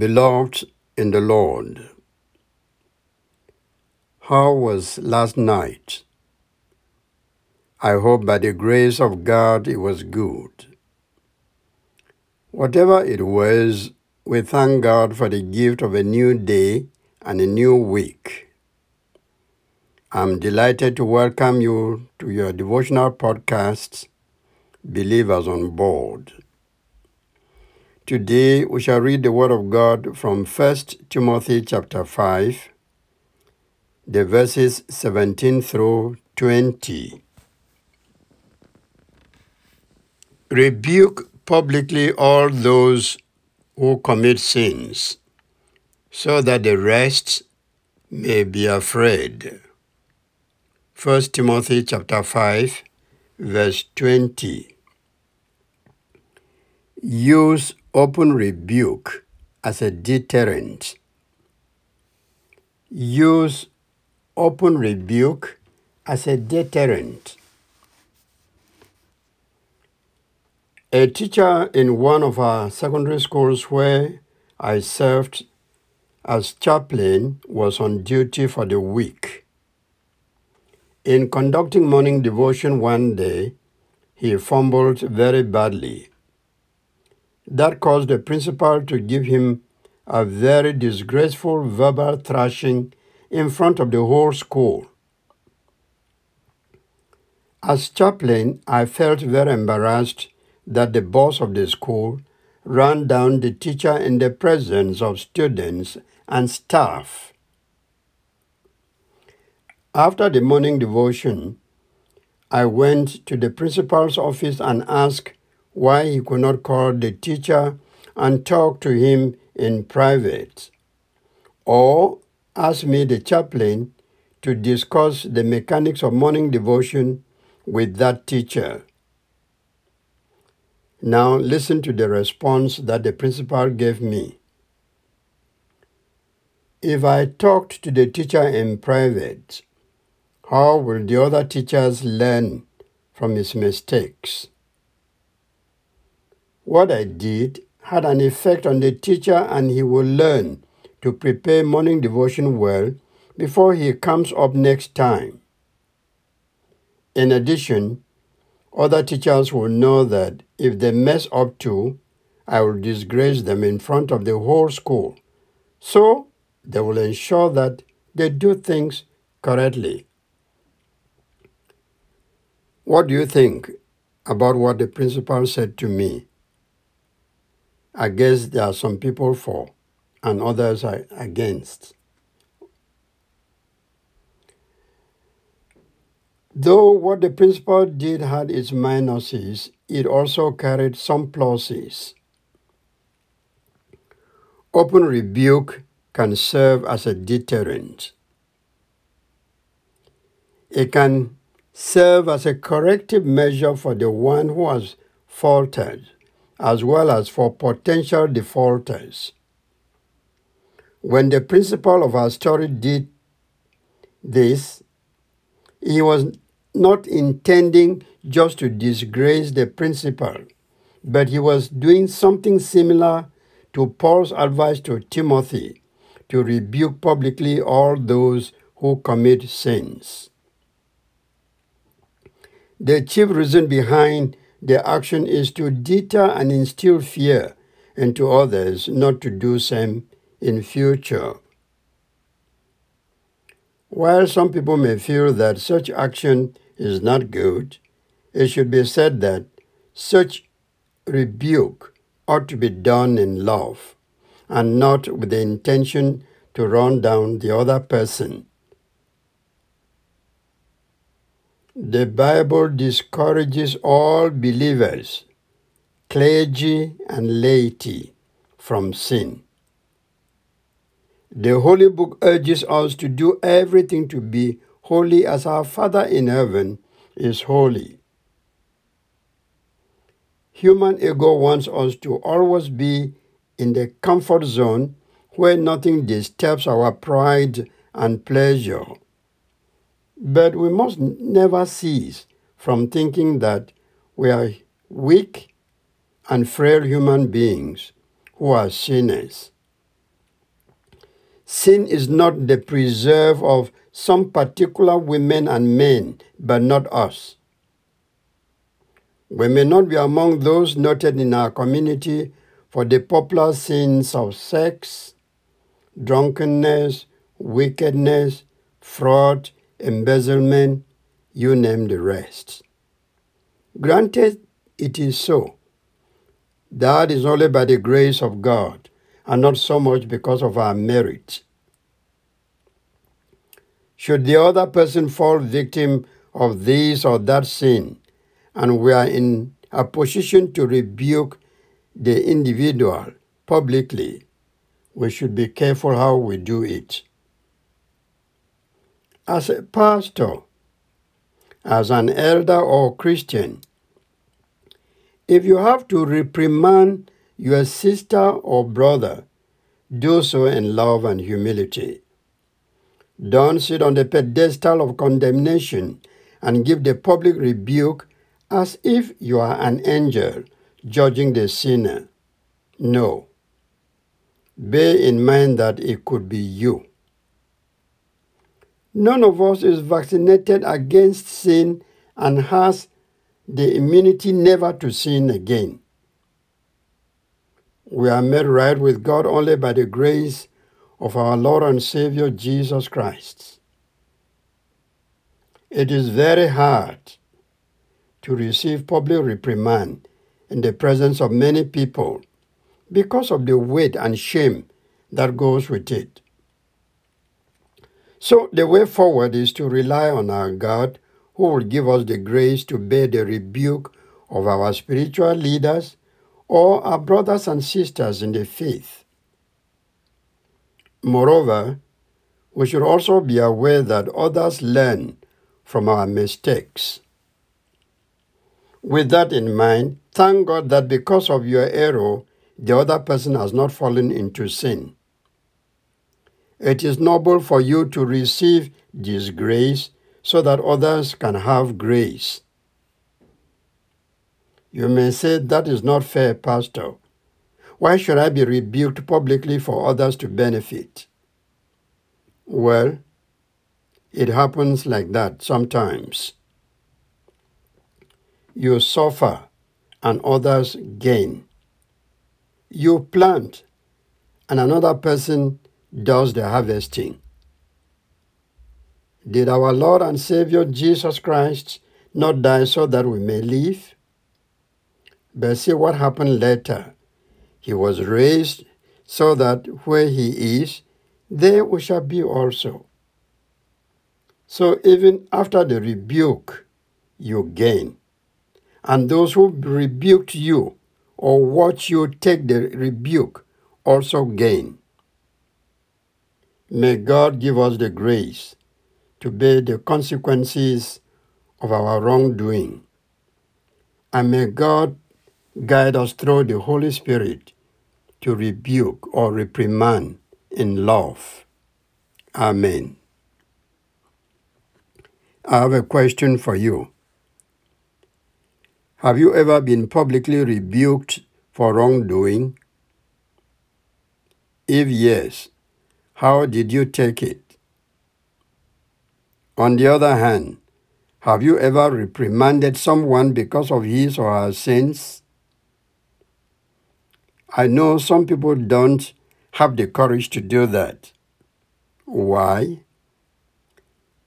Beloved in the Lord, how was last night? I hope by the grace of God it was good. Whatever it was, we thank God for the gift of a new day and a new week. I'm delighted to welcome you to your devotional podcast, Believers on Board. Today we shall read the word of God from 1 Timothy chapter 5, the verses 17 through 20. Rebuke publicly all those who commit sins, so that the rest may be afraid. 1 Timothy chapter 5, verse 20. Use open rebuke as a deterrent. Use open rebuke as a deterrent. A teacher in one of our secondary schools where I served as chaplain was on duty for the week. In conducting morning devotion one day, he fumbled very badly. That caused the principal to give him a very disgraceful verbal thrashing in front of the whole school. As chaplain, I felt very embarrassed that the boss of the school ran down the teacher in the presence of students and staff. After the morning devotion, I went to the principal's office and asked why he could not call the teacher and talk to him in private, or ask me, the chaplain, to discuss the mechanics of morning devotion with that teacher. Now listen to the response that the principal gave me. If I talked to the teacher in private, how will the other teachers learn from his mistakes? What I did had an effect on the teacher and he will learn to prepare morning devotion well before he comes up next time. In addition, other teachers will know that if they mess up too, I will disgrace them in front of the whole school. So they will ensure that they do things correctly. What do you think about what the principal said to me? I guess there are some people for and others are against. Though what the principal did had its minuses, it also carried some pluses. Open rebuke can serve as a deterrent. It can serve as a corrective measure for the one who has faltered, as well as for potential defaulters. When the principal of our story did this, he was not intending just to disgrace the principal, but he was doing something similar to Paul's advice to Timothy to rebuke publicly all those who commit sins. The chief reason behind the action is to deter and instill fear into others not to do same in future. While some people may feel that such action is not good, it should be said that such rebuke ought to be done in love and not with the intention to run down the other person. The Bible discourages all believers, clergy and laity, from sin. The Holy Book urges us to do everything to be holy as our Father in heaven is holy. Human ego wants us to always be in the comfort zone where nothing disturbs our pride and pleasure. But we must never cease from thinking that we are weak and frail human beings who are sinners sin is not the preserve of some particular women and men, but not us. We may not be among those noted in our community for the popular sins of sex, drunkenness, wickedness, fraud, embezzlement, you name the rest. Granted, it is so. That is only by the grace of God and not so much because of our merit. Should the other person fall victim of this or that sin, and we are in a position to rebuke the individual publicly, we should be careful how we do it. As a pastor, as an elder or Christian, if you have to reprimand your sister or brother, do so in love and humility. Don't sit on the pedestal of condemnation and give the public rebuke as if you are an angel judging the sinner. No. Bear in mind that it could be you. None of us is vaccinated against sin and has the immunity never to sin again. We are made right with God only by the grace of our Lord and Savior Jesus Christ. It is very hard to receive public reprimand in the presence of many people because of the weight and shame that goes with it. So the way forward is to rely on our God who will give us the grace to bear the rebuke of our spiritual leaders or our brothers and sisters in the faith. Moreover, we should also be aware that others learn from our mistakes. With that in mind, thank God that because of your error, the other person has not fallen into sin. It is noble for you to receive this grace so that others can have grace. You may say, That is not fair, Pastor. Why should I be rebuked publicly for others to benefit? Well, it happens like that sometimes. You suffer and others gain. You plant and another person does the harvesting. Did our Lord and Savior Jesus Christ not die so that we may live? But see what happened later. He was raised so that where he is, there we shall be also. So even after the rebuke, you gain. And those who rebuked you or watch you take the rebuke also gain. May God give us the grace to bear the consequences of our wrongdoing. And may God guide us through the Holy Spirit to rebuke or reprimand in love. Amen. I have a question for you. Have you ever been publicly rebuked for wrongdoing? If yes, how did you take it? On the other hand, have you ever reprimanded someone because of his or her sins? I know some people don't have the courage to do that. Why?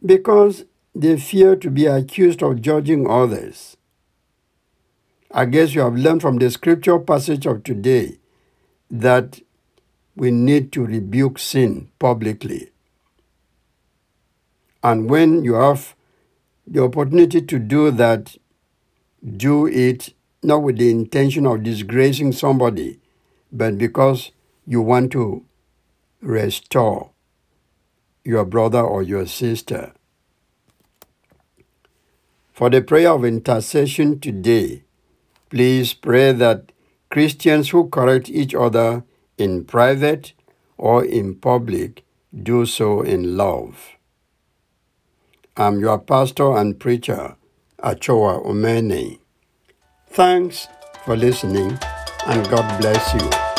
Because they fear to be accused of judging others. I guess you have learned from the scripture passage of today that we need to rebuke sin publicly. And when you have the opportunity to do that, do it not with the intention of disgracing somebody, but because you want to restore your brother or your sister. For the prayer of intercession today, please pray that Christians who correct each other in private or in public, do so in love. I'm your pastor and preacher, Achoa Omene. Thanks for listening and God bless you.